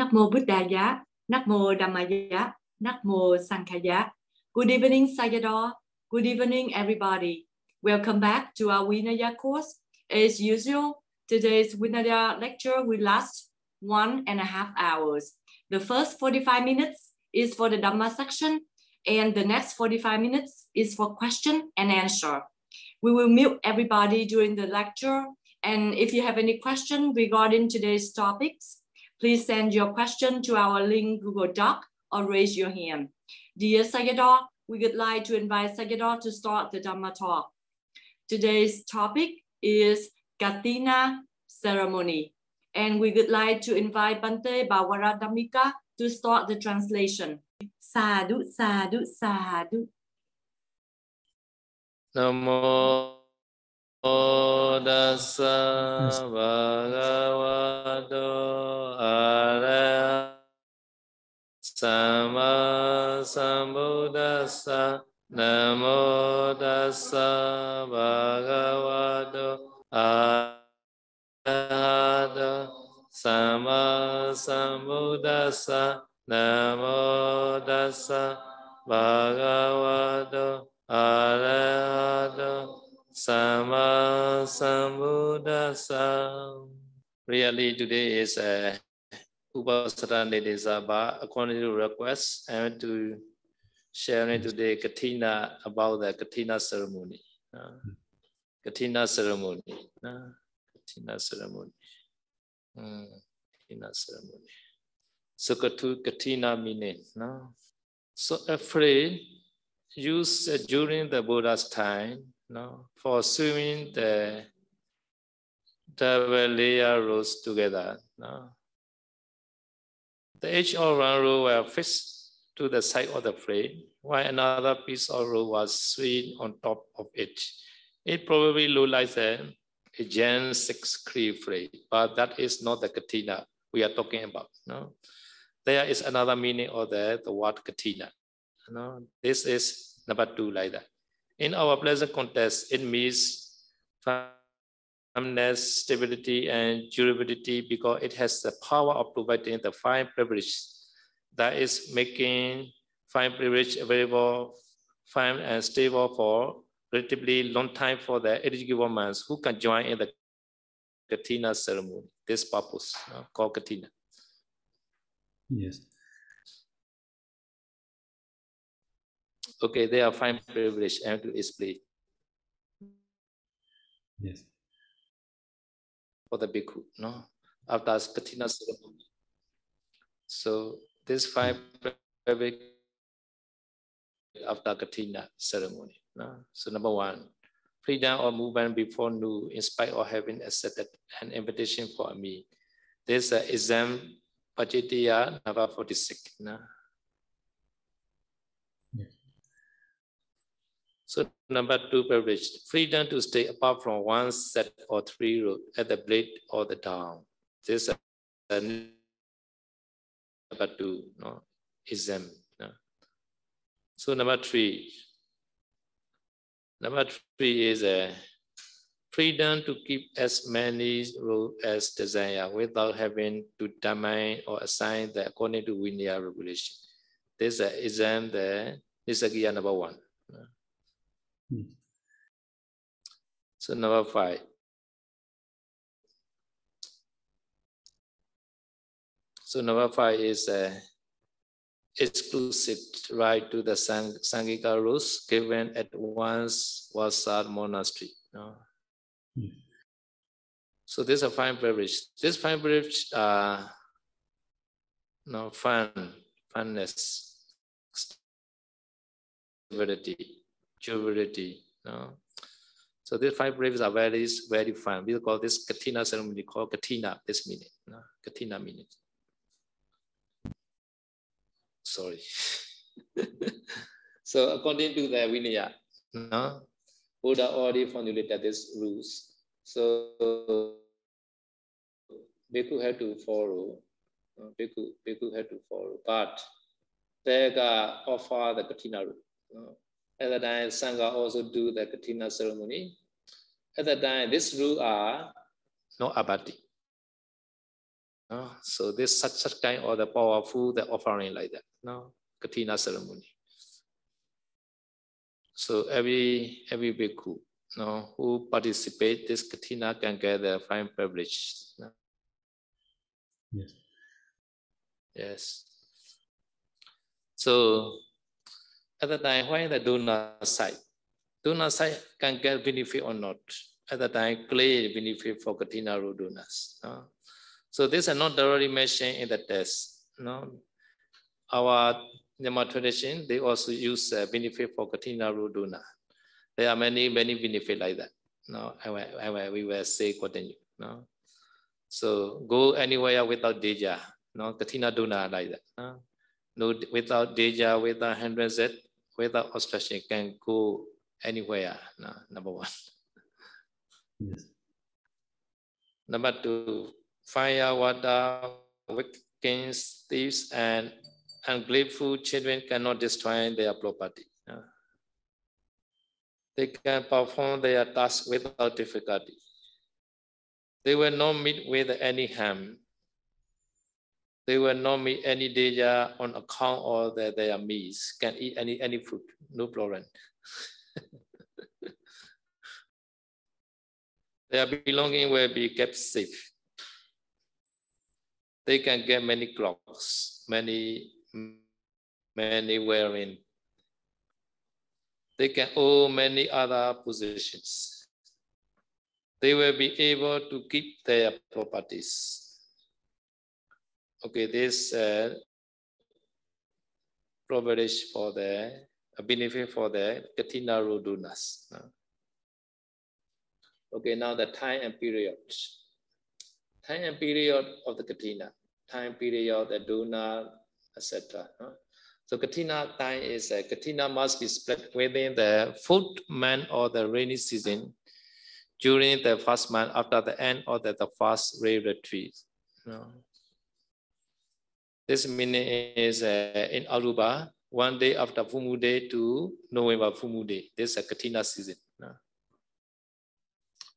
Namo Buddhaya, Namo Dhammaya, Namo Sanghaya. Good evening, Sayadaw. Good evening, everybody. Welcome back to our Vinaya course. As usual, today's Vinaya lecture will last one and a half hours. The first 45 minutes is for the Dhamma section, and the next 45 minutes is for question and answer. We will mute everybody during the lecture, and if you have any question regarding today's topics, please send your question to our link Google Doc or raise your hand. Dear Sayadaw, we would like to invite Sayadaw to start the Dhamma talk. Today's topic is Kathina ceremony. And we would like to invite Bhante Pavaradhammika to start the translation. Sadhu, sadhu, sadhu. Namo Tassa Bhagavato Arahato Sama Sambuddhassa Namo Tassa Bhagavato Arahato Sama Sambuddhassa Namo Tassa Bhagavato Arahato Samma Really today is a Upasara Nidesaba according to request want to share today Kathina about the Kathina ceremony. Uh, Kathina ceremony. Uh, Kathina ceremony. Mm, Kathina ceremony. So Katu Kathina meaning. No? So afraid used uh, during the Buddha's time no, for swimming the double layer rows together. No? The edge of one row were fixed to the side of the frame, while another piece of row was swing on top of it. It probably looked like a, a Gen 6 creep frame, but that is not the kathina we are talking about. No? There is another meaning of the, the word kathina. No? This is number two like that. In our present context, it means firmness, stability, and durability because it has the power of providing the fine privilege that is making fine privilege available, fine and stable for relatively long time for the eligible ones who can join in the Kathina ceremony. This purpose uh, called Kathina. Yes. Okay, they are fine privilege and to explain. Yes. For the bhikkhu, no? After Kathina ceremony. So this five privilege after Kathina ceremony. No? So number one, freedom or movement before new, in spite of having accepted an invitation for me. This uh, exam number 46. No? So number two privilege, freedom to stay apart from one set or three road at the blade or the down. This is number two, no, exam. No. So number three, number three is a uh, freedom to keep as many roads as desire without having to determine or assign the according to Vinaya regulation. This is uh, exam the Nissaggiya number one. Hmm. So number five. So number five is a exclusive right to the Sang Sanghika rules given at once Wasad monastery. No? Hmm. So this is a fine privilege. This fine privilege uh no fun, funness, stability durability. No? So these five graves are very, very fine. We call this Kathina ceremony called Kathina, this minute, No? Kathina meaning. Sorry. so according to the Vinaya, no? Buddha already formulated these rules. So Bhikkhu had to follow. Bhikkhu, had to follow. But they offer the Kathina rule. At that time, Sangha also do the Kathina ceremony. At that time, this rule are no apatti. No? So this such such kind of the powerful the offering like that. No, Kathina ceremony. So every every bhikkhu no, who participate this Katina can get the fine privilege. No? Yes. Yes. So at the time when the donor side, donor side can get benefit or not. At the time, clay benefit for Kathina donors. No? So this is not already mentioned in the text. No? Our Myanmar tradition, they also use uh, benefit for Kathina donor. There are many, many benefit like that. No, I, I, we will say continue. No? So go anywhere without deja. No, Kathina donor like that. No? no without deja, without hindrance, without obstruction, can go anywhere. Ah, no, number one. Yes. Number two, fire, water, wicked thieves, and ungrateful children cannot destroy their property. Ah. They can perform their task without difficulty. They will not meet with any harm. They will not meet any danger on account of their, their. Can eat any, any food, no problem. their belonging will be kept safe. They can get many clothes, many, many wearing. They can hold many other positions. They will be able to keep their properties. Okay, this uh, privilege for the benefit for the Kathina Rodunas. Okay, now the time and period. Time and period of the Kathina, time period, the Duna, etc. So Kathina time is uh, Kathina must be split within the fourth month or the rainy season during the first month after the end of the, the first rain retreat. This meaning is uh, in Aruba, one day after Fumu Day to November Fumu Day. This is a Kathina season.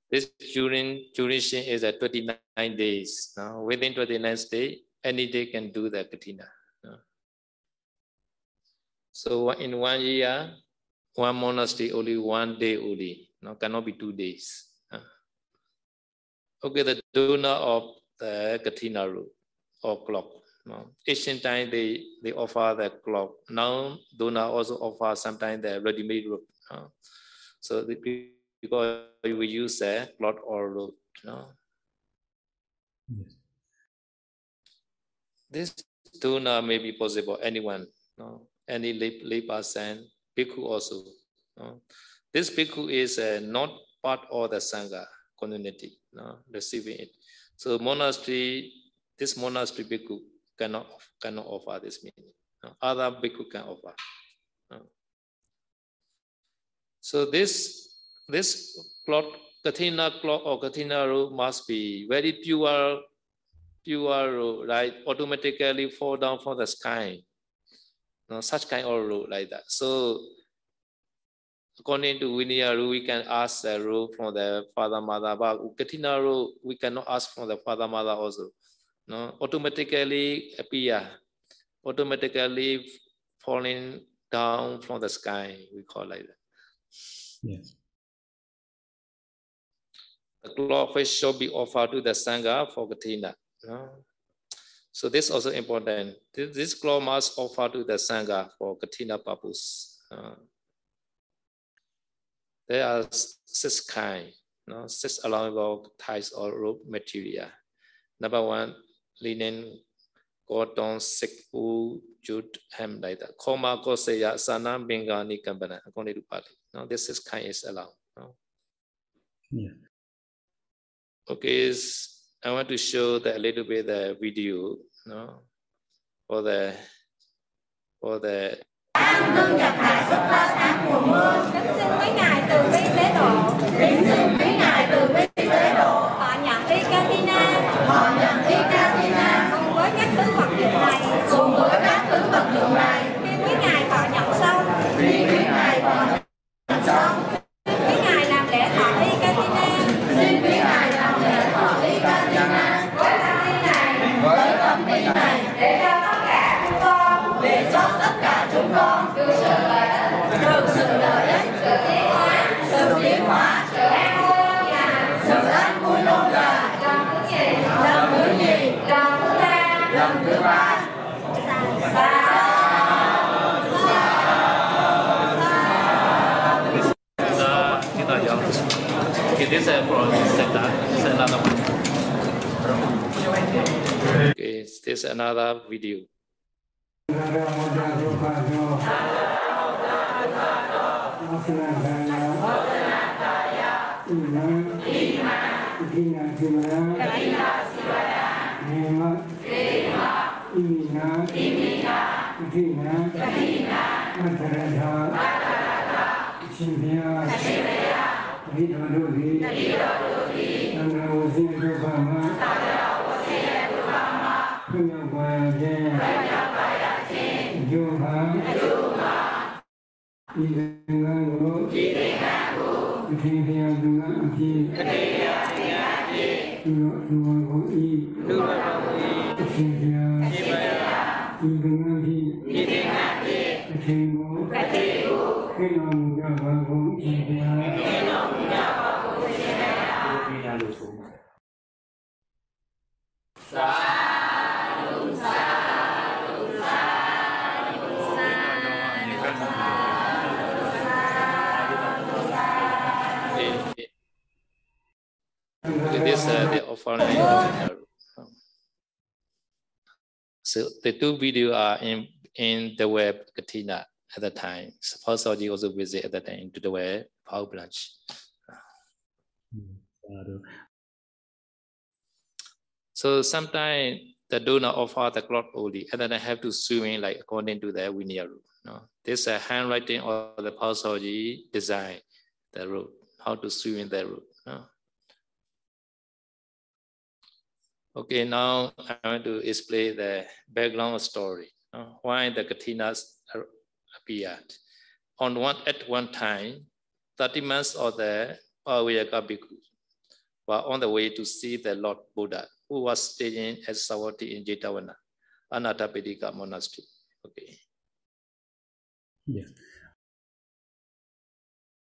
This during duration is at 29 days. Now, within 29 days, any day can do the kathina. So in one year, one monastery only one day only. No, cannot be two days. Okay, the donor of the kathina root or clock. No. Ancient time they they offer the clock. Now donor also offer sometimes the ready-made rope. No? So the because we use a cloth or root. No? Yes. This tuna may be possible, anyone, no? any lay, lay person, bhikkhu also. No? This bhikkhu is uh, not part of the Sangha community, no? receiving it. So monastery, this monastery bhikkhu cannot, cannot offer this meaning. Other bhikkhu can offer. So this this cloth, Kathina cloth or Kathina robe must be very pure, pure robe, right? Automatically fall down from the sky. No, such kind of robe like that. So according to Vinaya rule, we can ask the rule from the father mother, but Kathina rule, we cannot ask from the father mother also. No, automatically appear, automatically falling down from the sky. We call like that. Yes. The clockfish should be offered to the Sangha for Kathina. So this is also important. This, this cloth must offer to the Sangha for Kathina purpose. Uh, there are six kinds, no? six allowable types of rope material. Number one, linen, cotton, silk, wool, jute, hem like that. Koma, koseya, sana, binga, nikambana, according to Pali. No, this is kind is allowed. No? Yeah. Okay, I want to show the, a little bit the video, no, for the for the. Hương nhập hạ xuất phát tháng mùa mưa, kính xin mấy ngài từ bi tế độ, kính xin mấy ngài nhận this is another one. Okay, is another video? တို့သည်ဣတော်တို့သည်သံဃာဝစီဒုက္ခမှာသံဃာဝစီဒုက္ခမှာဘုရားပါရခြင်းဘုရားပါရခြင်းအကျိုးမှာအကျိုးမှာဤသင်္ကန်းကိုဤသင်္ကန်းကိုအထင်ဖျားသူကအဖြစ်အထင်ဖျားသူကအဖြစ်သူတော်သူတော်ကိုဤ offering. Um, so the two video are in in the web Kathina at the time. Suppose you also visit at the time to the web power branch. So sometimes the donor offer the cloth only, and then I have to swim in like according to the linear rule. No, this a handwriting or the pathology design the route, how to swim in the route. Okay, now I want to explain the background story. no? Why the Kathinas appeared. On one at one time, 30 months of the Paveyyaka Bhikkhu were on the way to see the Lord Buddha, who was staying at Savatthi in Jetavana, Anathapindika monastery. Okay. Yes.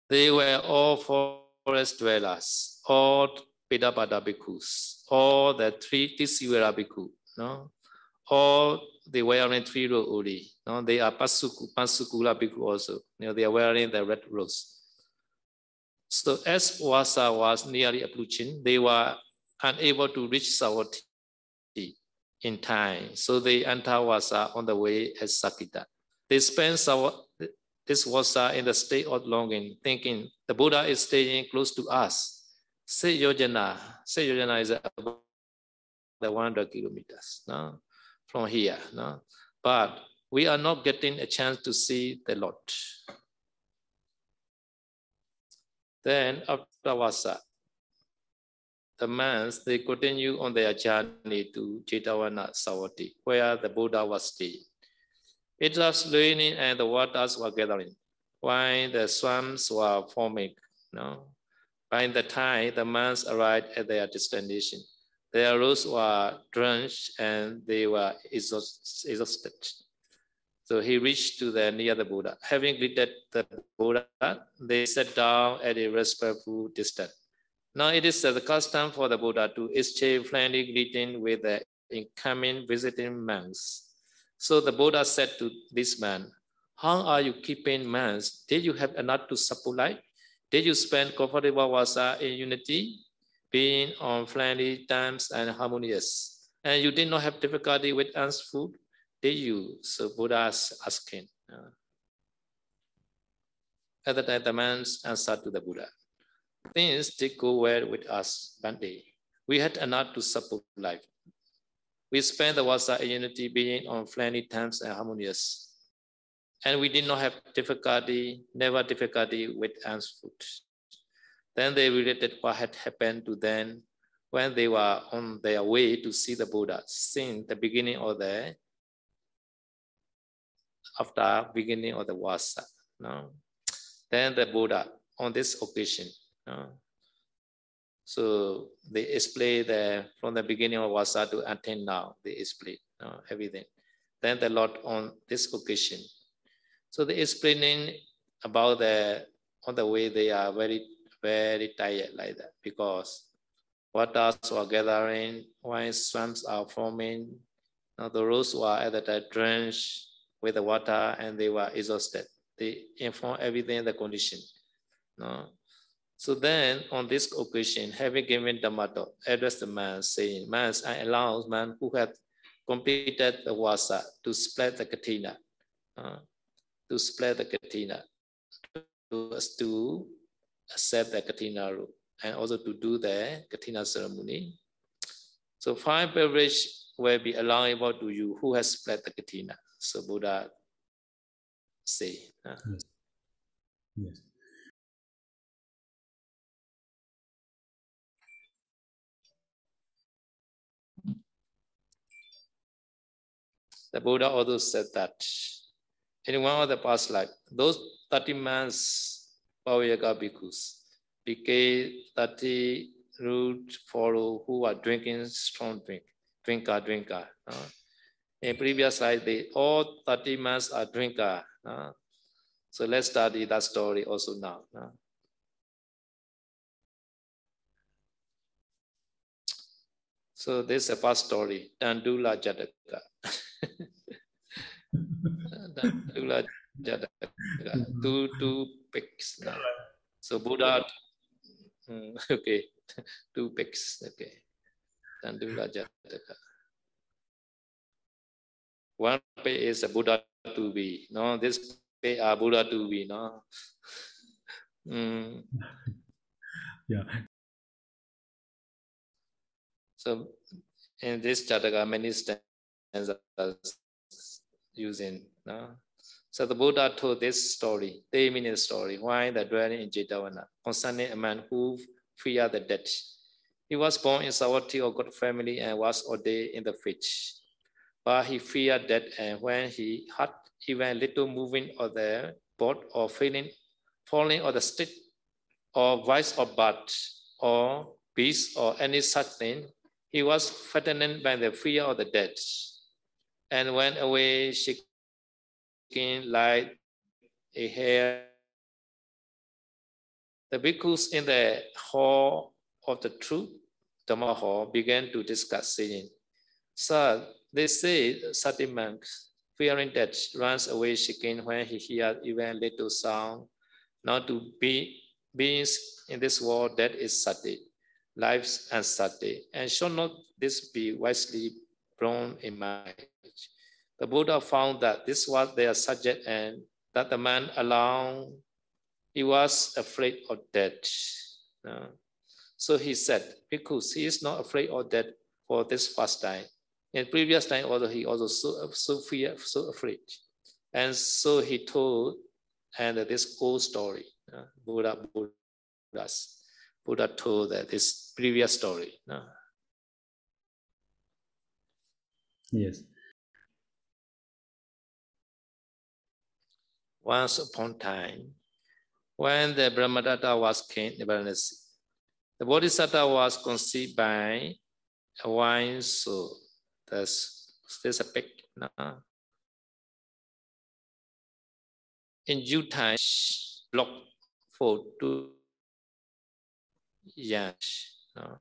They were all forest dwellers, all Pedapada bhikkhus, all the three Tisivara bhikkhu, no? All they wearing three robes only. No? They are Pasuku, Pamsukula bhikkhu also. You know, they are wearing the red robes. So as Wasa was nearly approaching, they were unable to reach Savatthi in time. So they enter Wasa on the way as Saketa. They spent this Wasa in the state of longing, thinking the Buddha is staying close to us. Say Yojana, Yojana is about the 100 kilometers no? from here. No? But we are not getting a chance to see the Lord. Then after Vasa, the monks, they continue on their journey to Jetavana Savatthi, where the Buddha was staying. It was raining and the waters were gathering, while the swamps were forming. No? By the time the monks arrived at their destination, their roads were drenched and they were exhausted. So he reached to the near the Buddha. Having greeted the Buddha, they sat down at a respectful distance. Now it is the custom for the Buddha to exchange friendly greeting with the incoming visiting monks. So the Buddha said to this man, How are you keeping monks? Did you have enough to supply? Did you spend comfortable wasa in unity, being on friendly terms and harmonious? And you did not have difficulty with us food? Did you? So Buddha is asking. uh, At the time, the man answered to the Buddha, Things did go well with us one day. We had enough to support life. We spent the wasa in unity, being on friendly terms and harmonious. And we did not have difficulty, never difficulty with ants food. Then they related what had happened to them when they were on their way to see the Buddha, since the beginning of the after beginning of the wasa. No? Then the Buddha on this occasion. No? So they explain the from the beginning of wasa to until now, they explain no, everything. Then the Lord on this occasion. So they explaining about the on the way they are very, very tired like that because waters were gathering, while swamps are forming, Now the rose were at that time drenched with the water and they were exhausted. They inform everything the condition. No? So then on this occasion, having given Dhamma talk, addressed the man saying, Man, I allow man who had completed the wasa to split the kathina, uh, to split the kathina, to, to accept the kathina rule, and also to do the kathina ceremony. So five beverage will be allowable to you who has split the kathina. So Buddha say. Yes. Yes. The Buddha also said that in one of the past life, those 30 months Paveyyaka bhikkhus became 30 rude follow who are drinking strong drink, drinker, drinker. uh. In previous life, they all 30 months are drinker. uh. So let's study that story also now. uh. So this is a past story, Tundila Jataka. Dandula Jataka. Two, two pigs. now. So Buddha, mm, okay, two pigs, okay. Dandula Jataka. One pig is a Buddha to be, no, this pig are Buddha to be, no. Mm. Yeah. So in this Jataka, many stanzas using. No? So the Buddha told this story, three minute story, why the dwelling in Jetavana, concerning a man who feared the death. He was born in Savatthi or good family and was ordained in the faith. But he feared death and when he had even little moving of the boat or feeling, falling on the stick or vice or bird or beast or any such thing, he was fattened by the fear of the dead and went away shaking like a hare. The bhikkhus in the hall of the truth, Dhamma hall, began to discuss, saying, Sir, they say Sati monks, fearing death, runs away shaking when he hears even little sound. Not to be beings in this world, that is Sati lives and sati. And should not this be wisely in mind? The Buddha found that this was their subject and that the man alone, he was afraid of death. Uh, so he said, because he is not afraid of death for this first time. In previous time, also he also so, so fear, so afraid. And so he told, and this old story, uh, Buddha, Buddha's Buddha told that this previous story. No? Yes. Once upon time, when the Brahmadatta was king the Bodhisattva was conceived by a wine. There's, there's a. No? In due time, block for two Yash. No?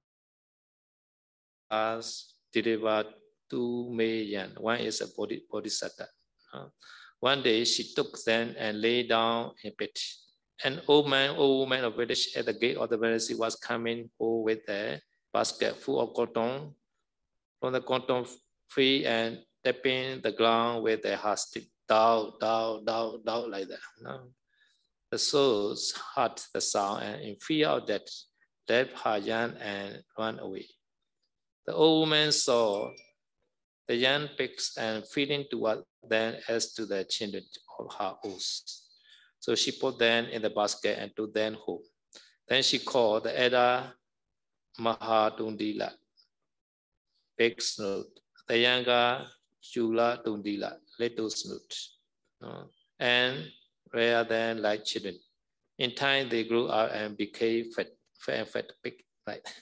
Delivered two million. One is a body, bodhisattva. No? One day she took them and lay down in bed. An old man, old woman of village at the gate of the village was coming home with a basket full of cotton from the cotton tree and tapping the ground with a hard stick, down, down, down, down like that. The souls heard the sound and in fear of death, left her young and ran away. The old woman saw the young pigs and feeding toward them as to the children of her oaths. So she put them in the basket and took them home. Then she called the elder Mahatundila, big snoot, the younger Shula Tundila, little snoot, and rather than like children. In time, they grew up and became fat, fat, fat pig, right?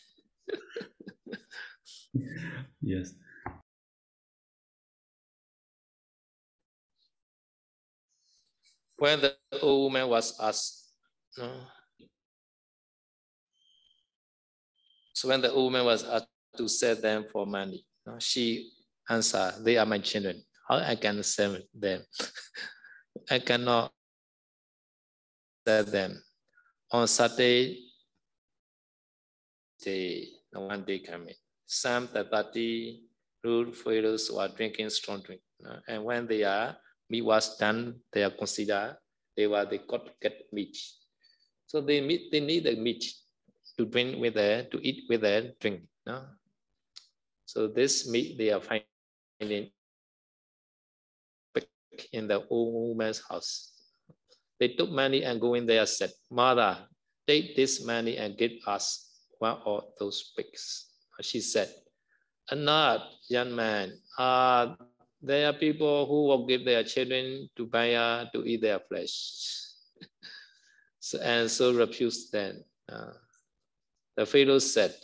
Yes. When the old woman was asked, no. So when the old woman was asked to sell them for money, no, she answered, they are my children. How I can sell them? I cannot sell them. On Saturday, day, one day coming, some the party rude fellows who are drinking strong drink. Uh, and when they are, meat was done, they are considered, they were, the got get meat. So they meet, they need the meat to drink with the, to eat with the drink. No? So this meat they are finding in the old woman's house. They took money and go in there said, Mother, take this money and give us one of those pigs. She said, not young man, uh, there are people who will give their children to buy uh, to eat their flesh. so, and so refused them. Uh, the Pharaoh said,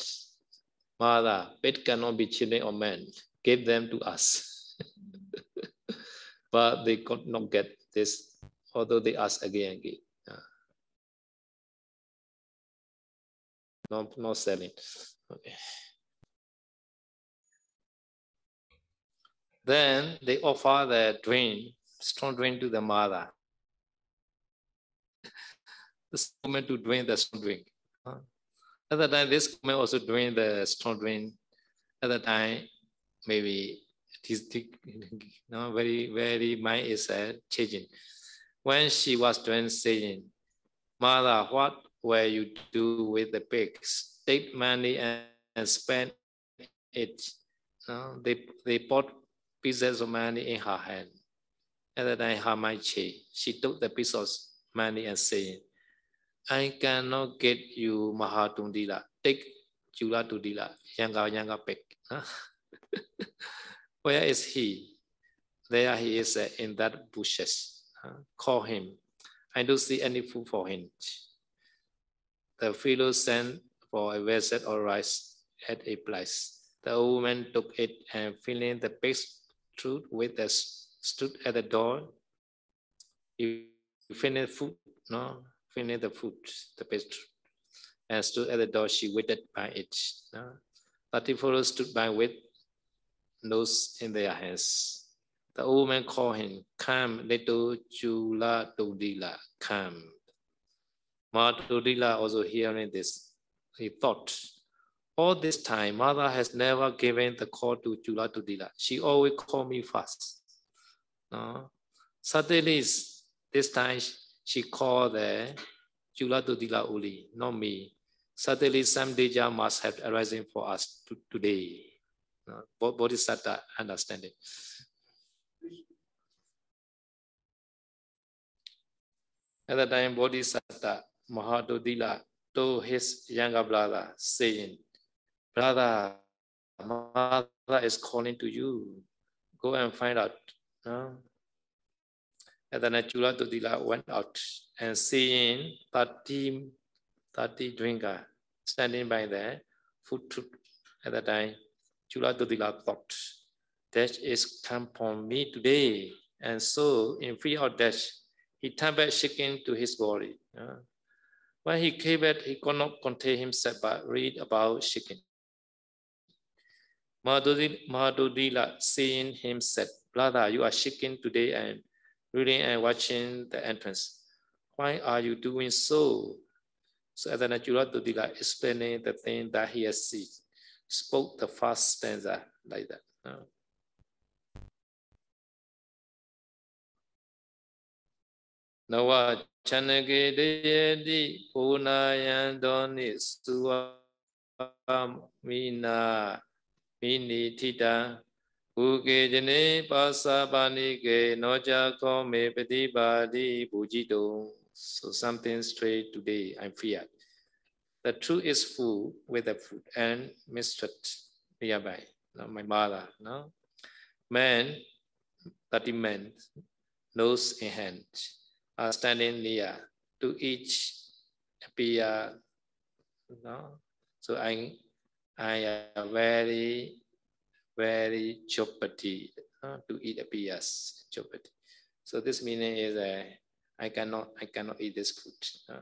Mother, pet cannot be children or men. Give them to us. but they could not get this, although they asked again and again. Uh, no, no selling. Okay. Then they offer the drink, strong drink to the mother. This woman to drink the strong drink. At the time, this woman also drink the strong drink. At the time, maybe this no, very, very mind is uh, changing. When she was doing saying, Mother, what will you do with the pigs? Take money and, and spend it. They, they bought pieces of money in her hand. At the time, her mind changed. She took the piece of money and said, I cannot get you Mahatundila. Take Jula Tudila, Yanga Yanga Pek. Where is he? There he is uh, in that bushes. Call him. I don't see any food for him. The fellow sent for a vessel or rice at a place. The woman took it and filling the pigs stood with us, stood at the door. You finish food, no, finish the food, the best, and stood at the door. She waited by it. No? Thirty followers stood by with nose in their hands. The old man called him, Come, little Chula Dodila, come. Ma Dodila also hearing this, he thought, all this time, mother has never given the call to Jula to Dila. She always called me first. No? Suddenly, this time she called eh, the Jula to Dila Uli, not me. Suddenly, some danger must have arisen for us to, today. No? Bodhisattva understanding. At the time, Bodhisattva Mahadodila told his younger brother, saying, brother, mother is calling to you. Go and find out. No? And then Chula Dodila went out and seeing 30, 30 drinker standing by there, food took at the time. Chula Dodila thought, that is come from me today. And so in fear of death, he turned back shaking to his body. Uh, when he came back, he could not contain himself but read about shaking. Mahadodila, seeing him, said, Brother, you are shaking today and reading and watching the entrance. Why are you doing so? So Adhanachula Dodila explaining the thing that he has seen, spoke the first stanza like that. Nawa chanage deyati punayandoni suwa mina မိနိထိတံဘူကေဇနေပါစာပါဏိကေနောကြခောမေပတိပါတိဘူจิတု so something straight today i'm feared the truth is full with the fruit and mistrust nearby no, my mother no man 30 men nose in hand are standing near to each appear no so i I am very, very chopati uh, to eat a pias chopati. So this meaning is uh, I cannot, I cannot eat this food. Uh.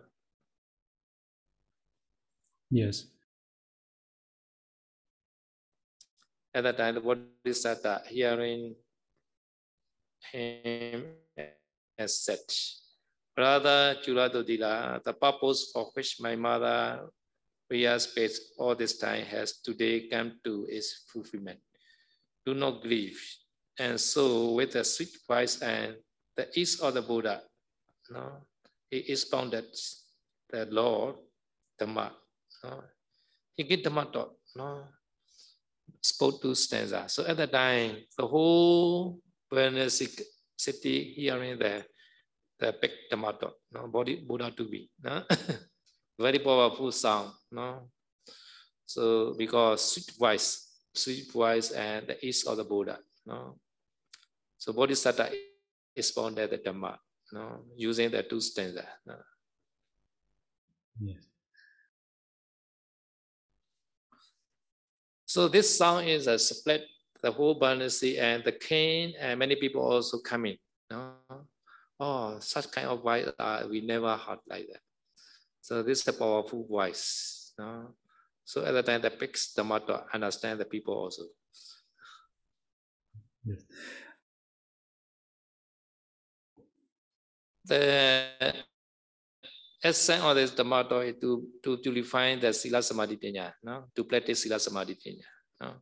Yes. At that time, the Bodhisattva hearing him as such. Brother Chuladodila, the purpose for which my mother Priya space all this time has today come to its fulfillment. Do not grieve. And so with the sweet voice and the ease of the Buddha, no, he is expounded the Lord Dhamma. No? He gave Dhamma taught, no? spoke two stanza. So at that time, the whole Varanasi city hearing the the big Dhamma taught, no? body Buddha to be. No? Very powerful sound. No? So because sweet voice, sweet voice and the ease of the Buddha. No? So Bodhisattva expounded the Dhamma, no? using the two stanza. No? Yes. So this song is a split the whole Varanasi and the king and many people also come coming. No? Oh, such kind of voice uh, we never heard like that. So this is a powerful voice. No? So at the time the pigs the motto understand the people also. Yes. The essence of this Dhammato is to, to, to refine the Sila Samadhi Pinya, no? to practice Sila Samadhi Pinya. No?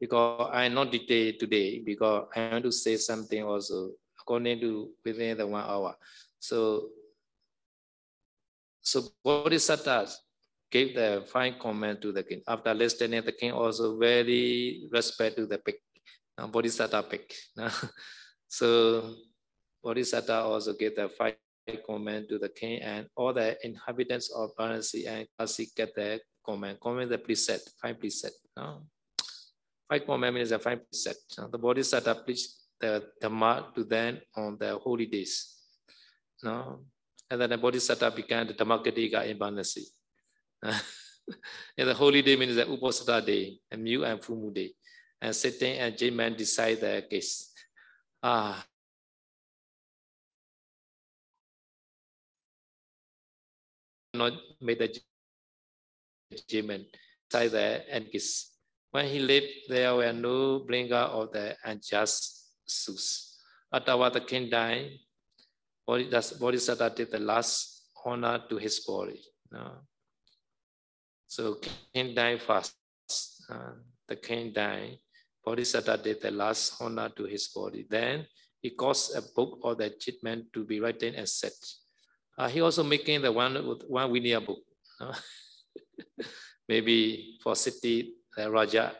Because I not dictate today, because I want to say something also according to within the one hour. So, so Bodhisattva gave the fine comment to the king. After listening, the king also very respect to the pig, uh, Bodhisattva pig. so Bodhisattva also gave the fine comment to the king and all the inhabitants of Varanasi and Kasi get the comment. Comment the preset, five preset. No? Five comment means a five preset. The Bodhisattva preached the Dhamma to them on the holy days. No? And then the Bodhisattva began the Dhammakatika in Varanasi. and the holy day means the Uposatha day, a new and moon day. And sitting and J-man decide the case. Ah, not made the judgment inside the Ankis. When he lived, there were no bringer of the unjust After the king died, Bodhisattva did the last honor to his body. So king died first. Uh, the king died. Bodhisattva did the last honor to his body. Then he caused a book of the judgment to be written and set. Uh, he also making the one one Vinaya book. Maybe for city the Raja,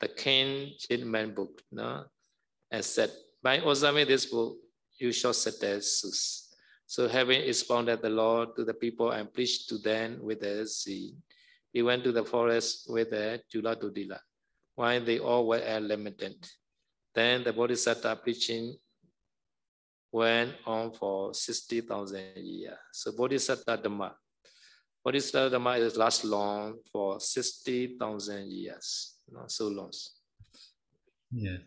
the king gentleman book. No? And said, by Osame this book, you shall set the sus. So having expounded the law to the people and preached to them with the sea, he went to the forest with the Jula Dudila, while they all were lamented. Then the Bodhisattva preaching went on for 60,000 years. So Bodhisattva Dhamma. Bodhisattva Dhamma is last long for 60,000 years, not so long. Yeah.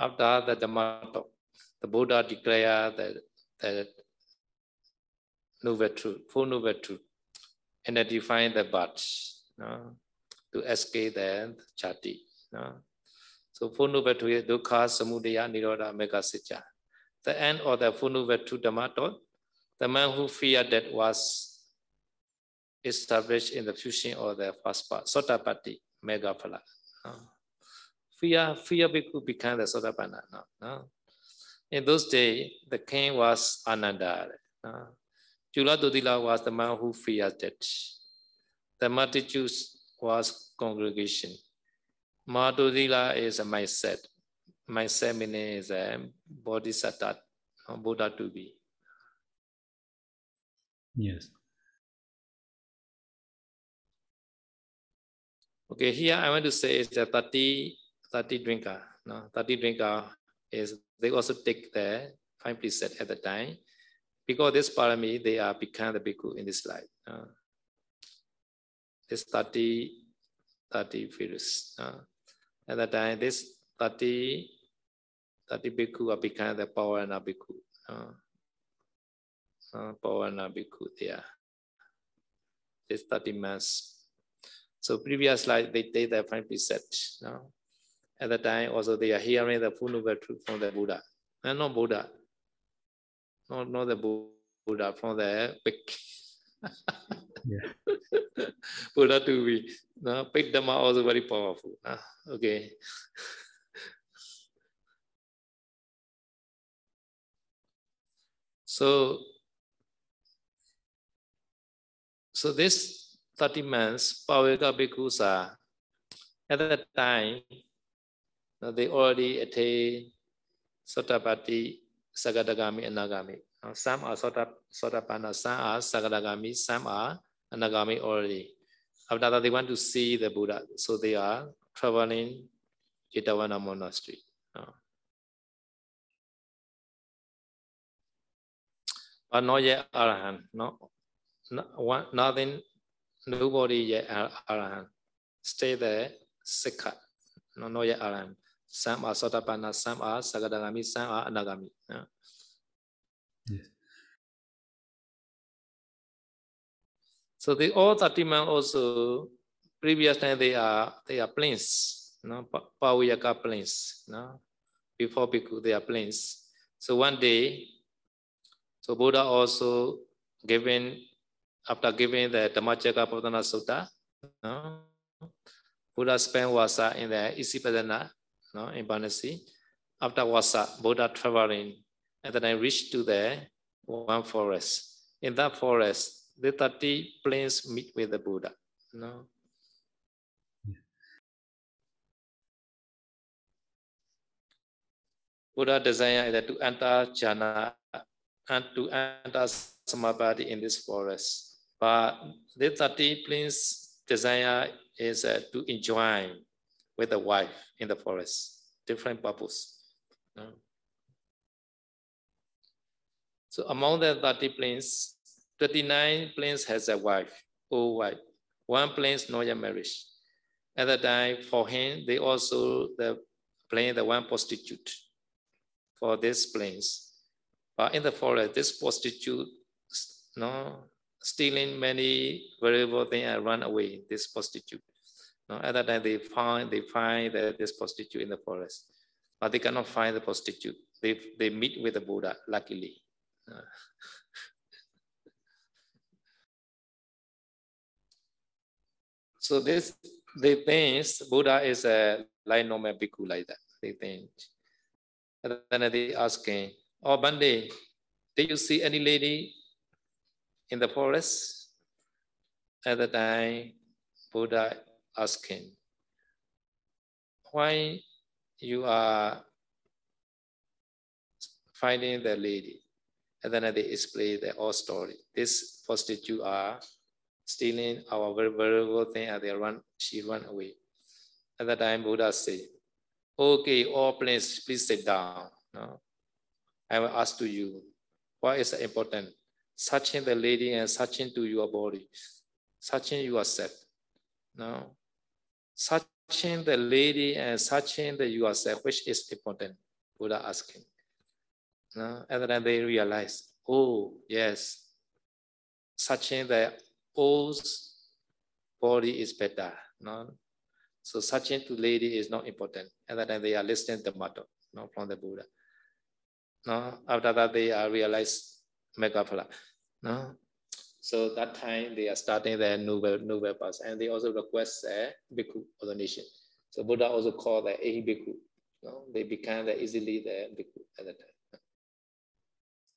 After the Dhamma talk, the Buddha declared that, that noble truth, full noble truth, and the no, to escape the chati. No? So Full Noble Truth Dukkha Samudaya Nirodha Magga Sitya. The end of the Full Noble Truth Dhamma taught, the man who feared that was established in the fusion of the first part, Sotapatti Magga Phala. No? Fear, fear bhikkhu became the Sotapanna. No? No? In those days, the king was Ananda. No? Jula Dodila was the man who feared that. The multitudes was congregation. Madhurila is a mindset. Mindset meaning is a bodhisattva, Buddha to be. Yes. Okay, here I want to say is the 30, 30 drinker. No? 30 drinker is they also take the five preset at the time. Because this parami, they are become the bhikkhu in this life. Uh, this 30, 30 virus. Uh, at that time, this 30, 30 bhikkhu are become the power and bhikkhu. Uh, uh, Pawana Bhikkhu there. This 30 months. So previous slide, they take the five precepts. No? At the time, also they are hearing the full noble truth from the Buddha. And not Buddha. Not, not the Buddha, from the big. Yeah. Buddha to be. No? Big Dhamma also very powerful. No? Okay. So, so this 30 months, Paveyyaka bhikkhus are, at that time, they already attained Sotapatti, Sakadagami, Anagami. Some are Sotapanna, some are Sakadagami, some are Anagami already. After that, they want to see the Buddha, so they are traveling Jetavana monastery. But not yet Arahant, no, no nothing, nobody yet Arahant. Stay there, Sikha, no, not yet Arahant. Some are Sotapanna, some are Sakadagami, some Anagami. Yeah. Yes. So the all 30 men also, previous time they are they are plains, no, Paveyyaka plains, no, before Bhikkhu they are plains. So one day, so Buddha also given after giving the Dhammacakka Pavattana Sutta, no, Buddha spent wasa in the Isipatana, no, in Varanasi. After wasa, Buddha traveling, and then I reached to the one forest. In that forest, the 30 planes meet with the Buddha. No? Buddha desire is to enter jhana and to enter samadhi in this forest. But the 30 planes desire is uh, to enjoy with the wife in the forest, different purpose. No? So among the 30 planes, 39 planes has a wife, old wife. One planes not yet married. At that time, for him, they also the plane the one prostitute for these planes. But in the forest, this prostitute, no, stealing many valuable things and run away. This prostitute. No, at that time, they find they find this prostitute in the forest, but they cannot find the prostitute. They they meet with the Buddha. Luckily. Uh, So this they think Buddha is a like normal bhikkhu like that. They think. And then they asking, Oh Bande, did you see any lady in the forest? At the time, Buddha asking, Why you are finding the lady? And then they explain the whole story. This prostitute are stealing our very valuable thing and they run, she run away. At that time, Buddha said, okay, all please, please sit down. No? I will ask to you, what is important? Searching the lady and searching to your body, searching yourself. No? Searching the lady and searching the yourself, which is important? Buddha asking. No? And then they realize, oh, yes, searching the O's body is better. No? So searching to lady is not important. And then they are listening to the motto no, from the Buddha. No? After that, they are realized Maggaphala. No? So that time they are starting their noble, noble path. And they also request a bhikkhu ordination. So Buddha also called the Ehi bhikkhu. No? They became the easily the bhikkhu at that time.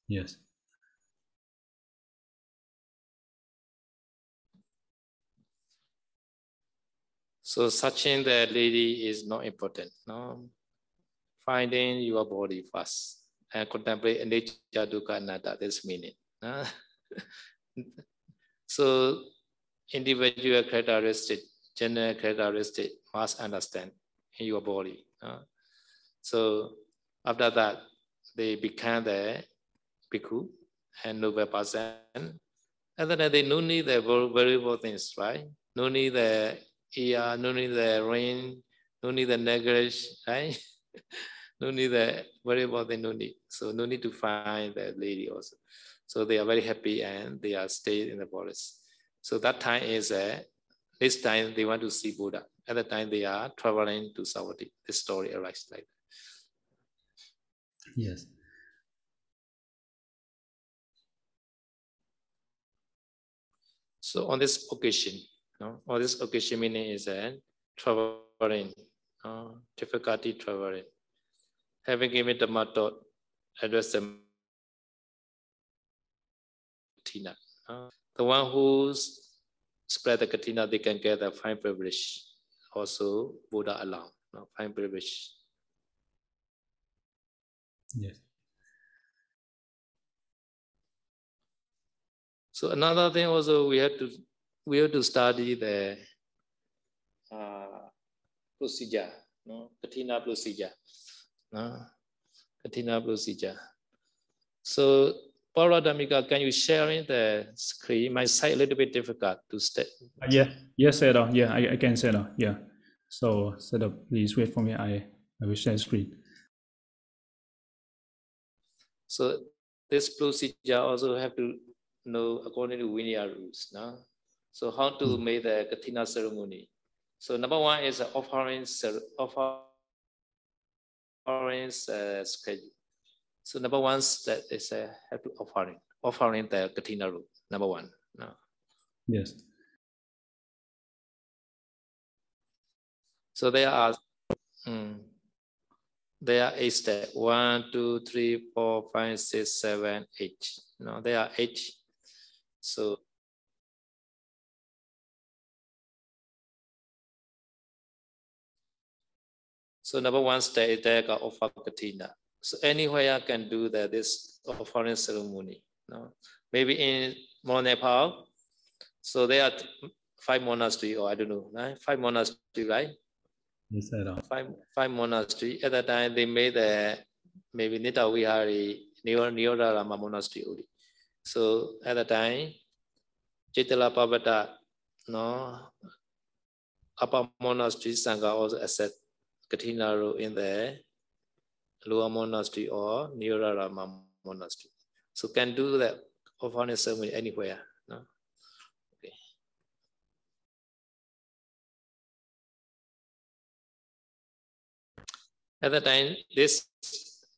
Yes. So searching the lady is not important. No? Finding your body first and contemplate anicca dukkha anatta, this meaning. No? so individual characteristic, general characteristic must understand in your body. No? So after that, they become the bhikkhu and noble person. And then they no need the variable things, right? No need the ear, no need the rain, no need the negligence, right? no need the about the no need. So no need to find the lady also. So they are very happy and they are stayed in the forest. So that time is uh, this time they want to see Buddha. At the time they are traveling to Savatthi. This story arises like that. Yes. So on this occasion, no, on this occasion meaning is that traveling, uh, difficulty traveling. Having given the thought, address the Kathina. Uh, the one who spread the Kathina, they can get the fine privilege. Also, Buddha alone, no, fine privilege. Yes. So another thing also we have to we have to study the uh, procedure, no, Kathina procedure, no, Kathina procedure. So Pavaradhammika, can you share in the screen? My side a little bit difficult to stay. Uh, yeah. Yes, set up. Yeah, I, I can up. Yeah. So set up. Please wait for me. I I will share screen. So this procedure also have to know according to Vinaya rules. No? So how to Mm. make the Kathina ceremony. So number one is the offering offering uh, schedule. So number one that is a have to offering offering the Kathina rule. Number one. No? Yes. So there are mm, there are eight steps. One, two, three, four, five, six, seven, eight. No, there are eight. So So number one step is there got offer kathina. So anywhere I can do that this oh, offering ceremony. No, maybe in Mount Nepal. So there are five monastery, or I don't know, right? Five monastery, right? Yes, set up. five five monastery. At that time, they made the maybe Nita Vihari, Neo Neorama monastery only. So at that time, Chaitala Pavata, no, upper monastery Sangha also accept Kathina in the lower monastery or Neorama monastery. So can do that offering ceremony anywhere. No? Okay. At the time, this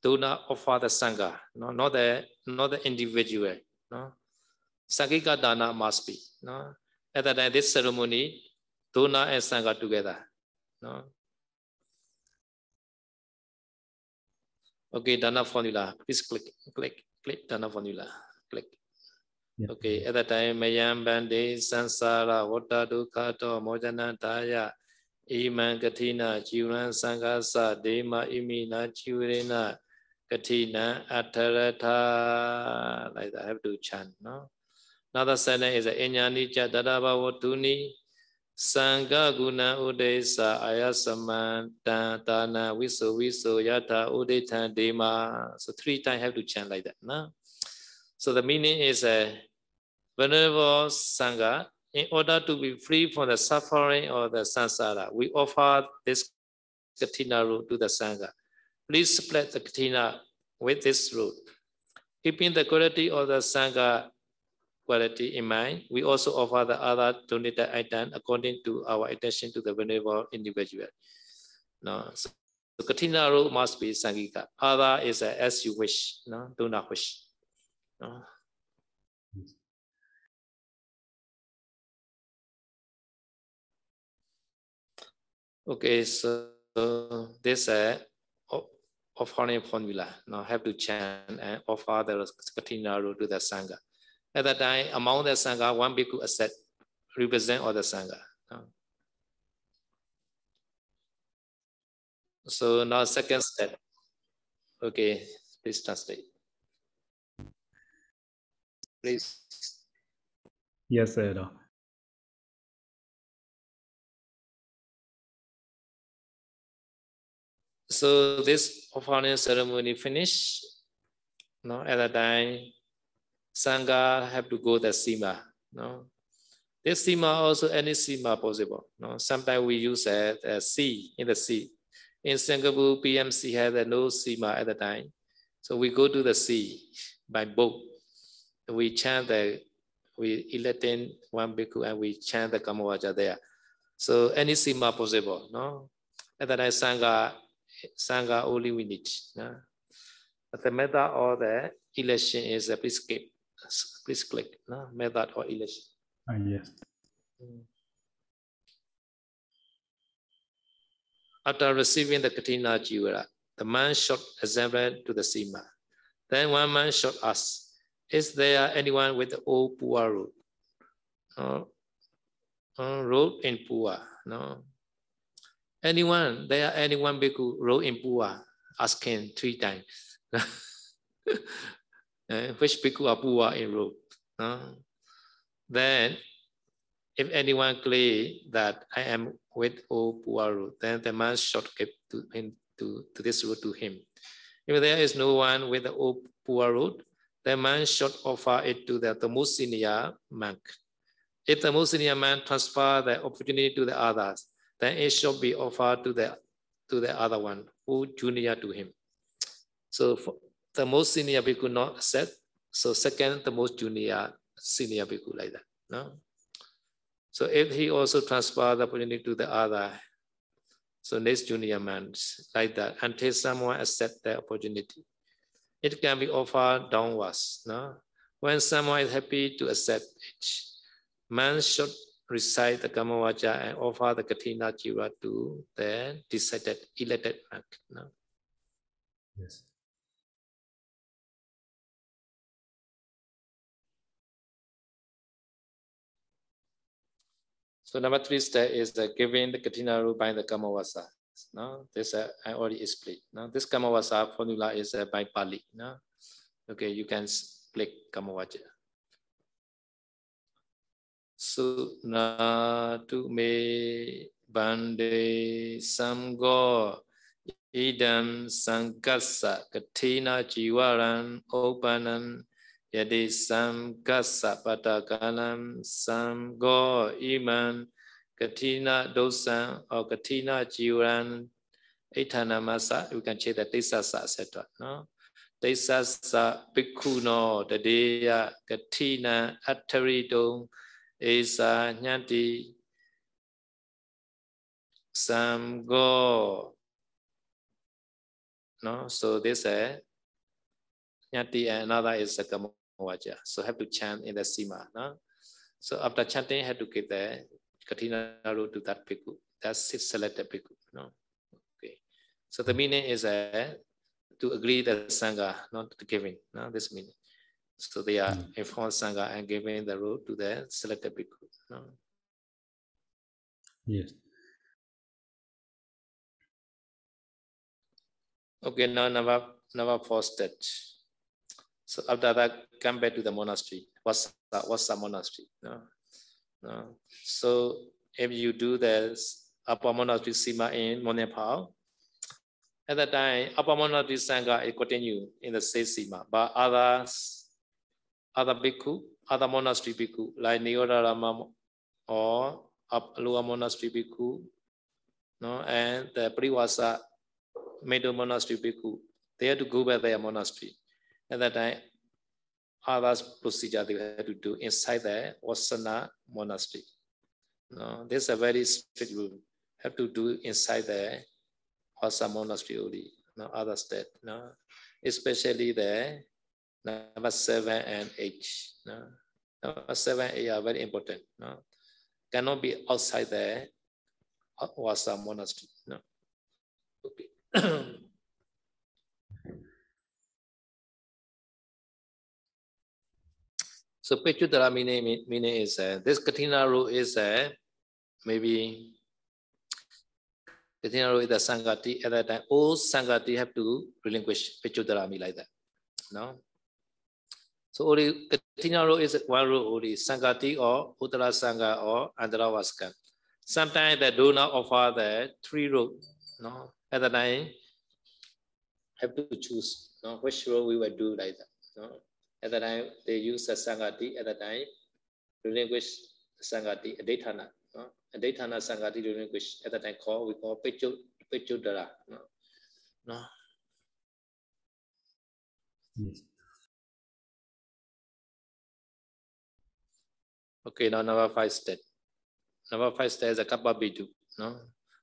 do not offer the Sangha, no, not the not the individual. No? Sanghika Dana must be. No? At the time, this ceremony, Dona and Sangha together. No? Okay, Dana formula. Please click, click, click Dana formula. Click. Yeah. Okay, at that time, Mayam Bande Sansara Vata Dukha To Mojana Daya Iman Katina Jivan Sangasa Dema Imina Jivrena Katina Atharata. Like that, I have to chant. No? Another sentence is Inyani Jadadaba Vatuni Sangha Guna Udesa Ayasaman dan, Dana Viso Viso Yata Udetan Dema. So three times have to chant like that. No? So the meaning is a Venerable Sangha, in order to be free from the suffering or the samsara, we offer this kathina root to the Sangha. Please split the kathina with this root. Keeping the quality of the Sangha quality in mind, we also offer the other donated item according to our attention to the venerable individual. No, so the kathina root must be Sanghika. Other is uh, as you wish, no, do not wish. No. Okay, so this uh, offering formula now have to chant and offer the kathina root to the sangha. At that time, among the sangha, one bhikkhu accept represent all the sangha. So now second step. Okay, please translate. Please. Yes, set up. So this offering ceremony finished. No, at that time, Sangha have to go the Sima. No, this Sima also any Sima possible. No, sometimes we use a, a sea in the sea. In Singapore, PMC had a no Sima at the time, so we go to the sea by boat. we chant the we electing one bhikkhu and we chant the Kammavaca there. So any sima possible, no? At that time, Sangha, Sangha only we need. No? But the method of the election is a click, please click, no? Method or election. Uh, yes. After receiving the Kathina Jiwara, the man shot example to the Sima. Then one man shot us. Is there anyone with the old Pua road? No. Uh, road in Pua? No. Anyone? There anyone bhikkhu road in Pua? Asking three times. uh, which bhikkhu in road? No. Then if anyone claim that I am with O Puaru, then the man should give to him to, to this root to him. If there is no one with the O Puaru, the man should offer it to the, the most senior monk. If the most senior man transfer the opportunity to the others, then it should be offered to the to the other one who junior to him. So the most senior bhikkhu not accept. So second, the most junior senior bhikkhu like that. No. So if he also transfer the opportunity to the other, so next junior man like that until someone accept the opportunity. It can be offered downwards. No? When someone is happy to accept it, man should recite the Kammavaca and offer the Kathina Jiva to the decided elected man. No? Yes. So number three step is the giving the Kathina rule by the Kamavasa. No, this uh, I already explained. No, this Kamavasa formula is uh, by Pali. No, okay, you can click na tu me bande samgo idam sankasa kathina jiwaran opanan yadi samkasa patakalam samgo iman katina dosan or katina jiran Aithana masa, we can check the Tesasa, etc. No? Tesasa bhikkhuno tadeya katina attaridong esa nyanti samgo. No, so this is nyati and another is a Waja. So have to chant in the Sima. No? So after chanting, have to give the Kathina root to that bhikkhu. That's selected bhikkhu. No? Okay. So the meaning is uh, to agree the Sangha, not the giving. No? This meaning. So they are mm. informed Sangha and giving the root to the selected bhikkhu. No? Yes. Okay, now number, number four stage. So after that, come back to the monastery. What's that? What's the monastery? No? No? So if you do this upper monastery sima in Monepal, at that time, upper monastery sangha it continue in the same sima, but others, other bhikkhu, other monastery bhikkhu, like Neodharama or lower monastery bhikkhu, no, and the Priwasa middle monastery bhikkhu, they had to go back their monastery. At that time, others procedure they had to do inside the Wasana monastery. No, this is a very strict rule. Have to do inside the Wasana monastery only, no other state. No, especially the number seven and eight. No, number seven eight are very important. No, cannot be outside the Wasa monastery. No. Okay. So Pechudara meaning, meaning is uh, this Kathina rule is uh, maybe Kathina rule is the Sanghati at that time. All Sanghati have to relinquish Pechudara like that. No? So only Kathina rule is one rule only Sanghati or Uttara Sangha or Andravaskan. Sometimes they do not offer the three rule. No? At that time, have to choose no? which rule we will do like that. No? At that time, they use the Sanghati at the time, relinquish Sanghati, Adetana. No? Adetana Sanghati relinquish at that time call, we call Pechu, Pechudara. No? no? Yes. Okay, now number five step. Number five step is a kappa bidu. No,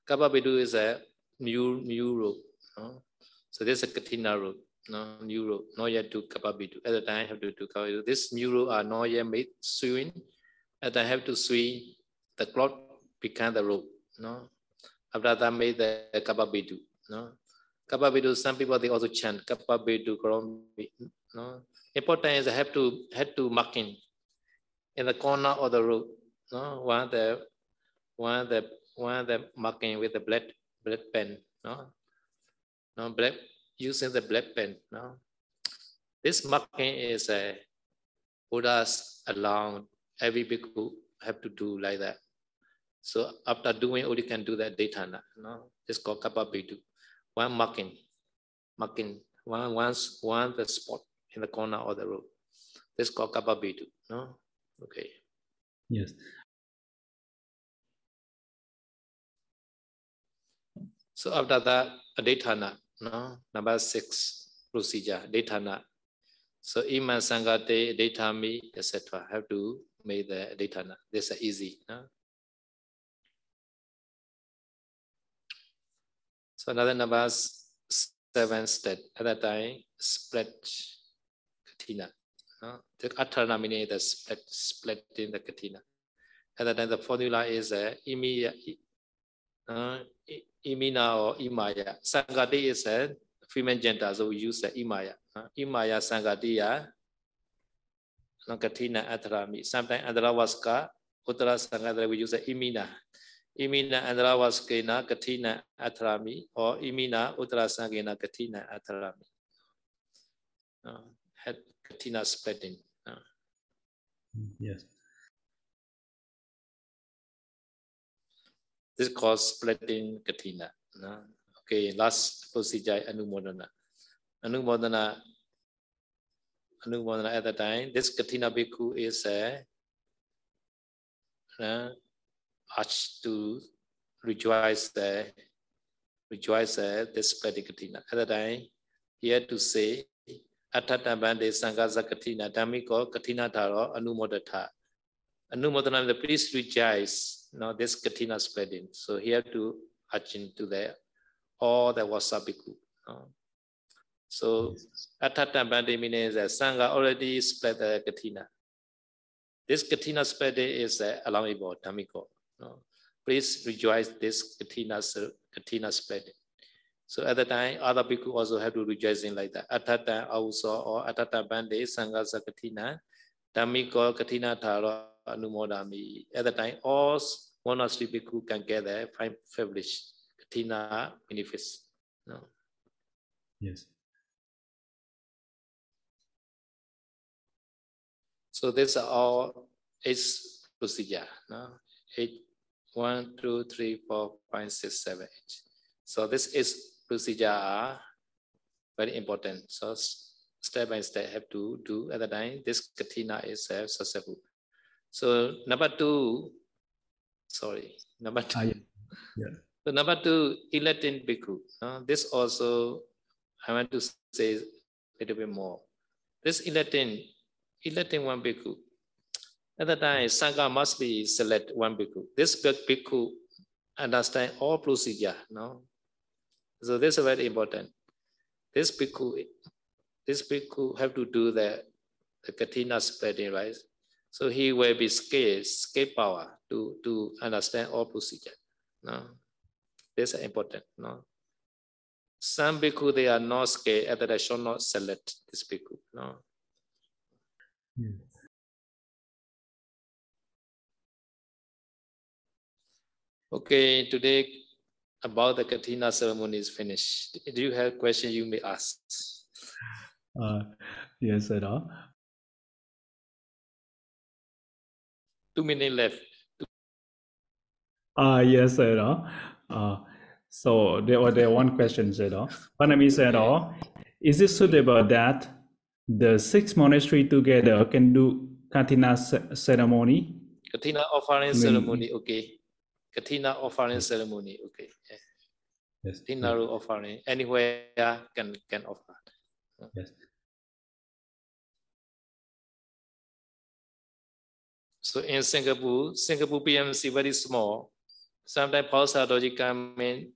kappa bidu is a new new rope. No, so this is a kathina rope. No, new rope. Not yet to kappa bidu. At the time, I have to do kappa bidu. This new rope are not yet made sewing. At I have to sew the cloth become the rope. No, after that made the kappa bidu. No, kappa bidu. Some people they also chant kappa bidu. No, important is I have to have to marking in the corner of the road. No, one the one the one the marking with the black black pen. No, no black using the black pen. No, this marking is a Buddha's allowed every bhikkhu have to do like that. So after doing all you can do that daytana. No, this called kappa bidu. One marking, marking one once one the spot in the corner of the road. This called kappa bidu. No. Okay. Yes. So after that, adetana, no, number six procedure, adetana. So iman sangate, adetami, etc. Have to make the adetana. This is easy. No? So another number seven step. At that time, split kathina. Uh, the atharana meaning the split, split in the kathina. And then the formula is uh, imiya, uh, imina or imaya. Sanghati is a female gender, so we use the imaya. Uh, imaya sangatiya, no, kathina atharami. Sometimes andravaska, uttara sangatara, we use the imina. Imina andravaskena kathina atharami or imina uttara sangena kathina atharami. Uh, had kathina spreading. Uh, Yes. This is called splitting kathina. Okay, last procedure anumodana. Anumodana, anumodana at the time, this kathina bhikkhu is a uh, arch to rejoice the rejoice uh, this splitting kathina. At the time, he had to say Atata bande sangasa kathina dhammiko kathina tharo anumodata. Anumodana, the priest rejoice, know, this kathina spreading. So here to attain to the all the wasabiku. Uh, so atata bande means that sangha already spread the kathina. This kathina spreading is uh, allowable Dhammiko. No? Please rejoice this kathina, kathina spreading. So at the time, other people also have to rejoice in like that. Atata also or at Atata Bande Sangha Sakatina, Dhammiko Kathina Thara Anumodami. At the time, all monastery people can get the five privilege Kathina benefits. No. Yes. So these are all eight procedure. No? Eight, one, two, three, four, five, six, seven, eight. So this is procedure are very important. So step by step have to do at the time. This kathina is successful. So number two, sorry, number two. Ah, yeah. yeah. So number two, electing bhikkhu. Uh, this also I want to say a little bit more. This electing, electing one bhikkhu. At the time, Sangha must be select one bhikkhu. This bhikkhu understand all procedure, no? So this is very important. This bhikkhu, this bhikkhu have to do the, the kathina spreading, right? So he will be scale, scale power to, to understand all procedure. No? This is important. No? Some bhikkhu, they are not scale, and they should not select this bhikkhu. No? Yeah. Okay, today about the Kathina ceremony is finished. Do you have question you may ask? Uh, yes, sir. Uh, Two minutes left. uh, yes, sir. Uh, so there was there one question, sir. Panami said, uh, is it suitable that the six monastery together can do Kathina ceremony? Kathina offering ceremony, okay. Kathina offering ceremony, okay. Yeah. Yes. Kathina offering anywhere can can offer. Yes. So in Singapore, Singapore PMC very small. Sometimes psychology come in,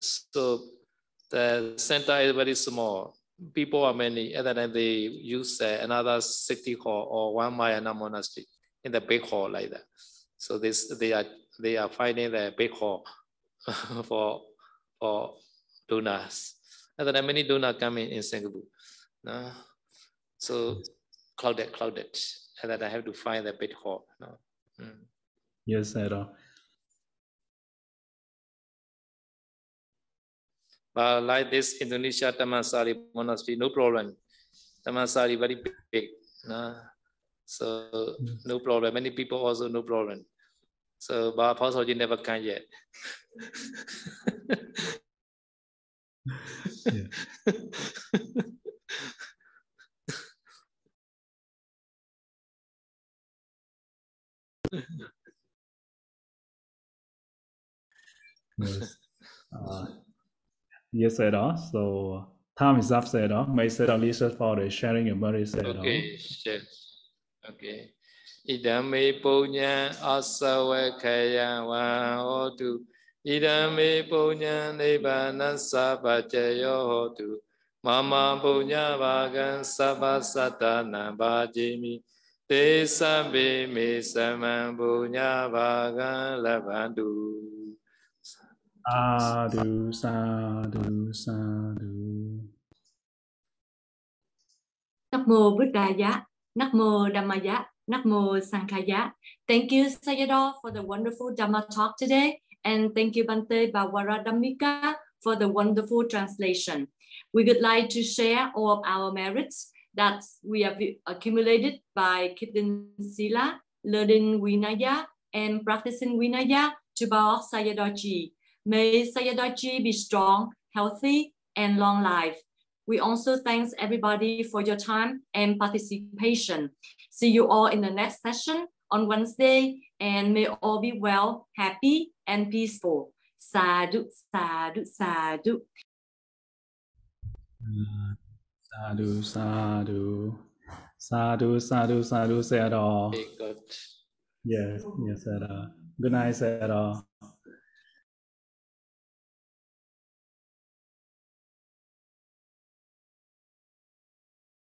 so the center is very small. People are many, and then they use uh, another 60 hall or one Mayana monastery in the big hall like that. So this they are they are finding the big hall for for donors. And then many donors come in in Singapore. No? So clouded, clouded. Then I have to find the big hall. No? Mm. Yes, Sarah. But like this Indonesia Tamasari monastery, no problem. Tamasari very big. No? So no problem. Many people also no problem. So but Apostle you never can yet. Yeah. yes. Uh, yes, Sarah. So time is up, Sarah. May Sarah Lisa for the sharing your memory, Sarah. Okay, sure. Okay. Idam punya asawa kaya wa hotu. Idam me punya nibbana sabajayo hotu. Mama punya vagan sabasatana bajimi. Te sambe me saman punya bagan labandu. Sadhu, sadhu, sadhu. Nắc mô Buddhaya, Nắc mô Dhammaya, Nắc mô Sanghaya. Thank you, Sayadaw, for the wonderful Dhamma talk today. And thank you, Bhante Pavaradhammika, for the wonderful translation. We would like to share all of our merits that we have accumulated by keeping Sila, learning Vinaya, and practicing Vinaya to Baal Sayadaw May Sayadaw be strong, healthy, and long life. We also thanks everybody for your time and participation. See you all in the next session on Wednesday, and may all be well, happy, and peaceful. Sadhu, sadhu, sadhu. Uh, Sadhu, sadhu. Sadhu, sadhu, sadhu, Sarah. Yes, yes, Sarah. Good night, Sarah.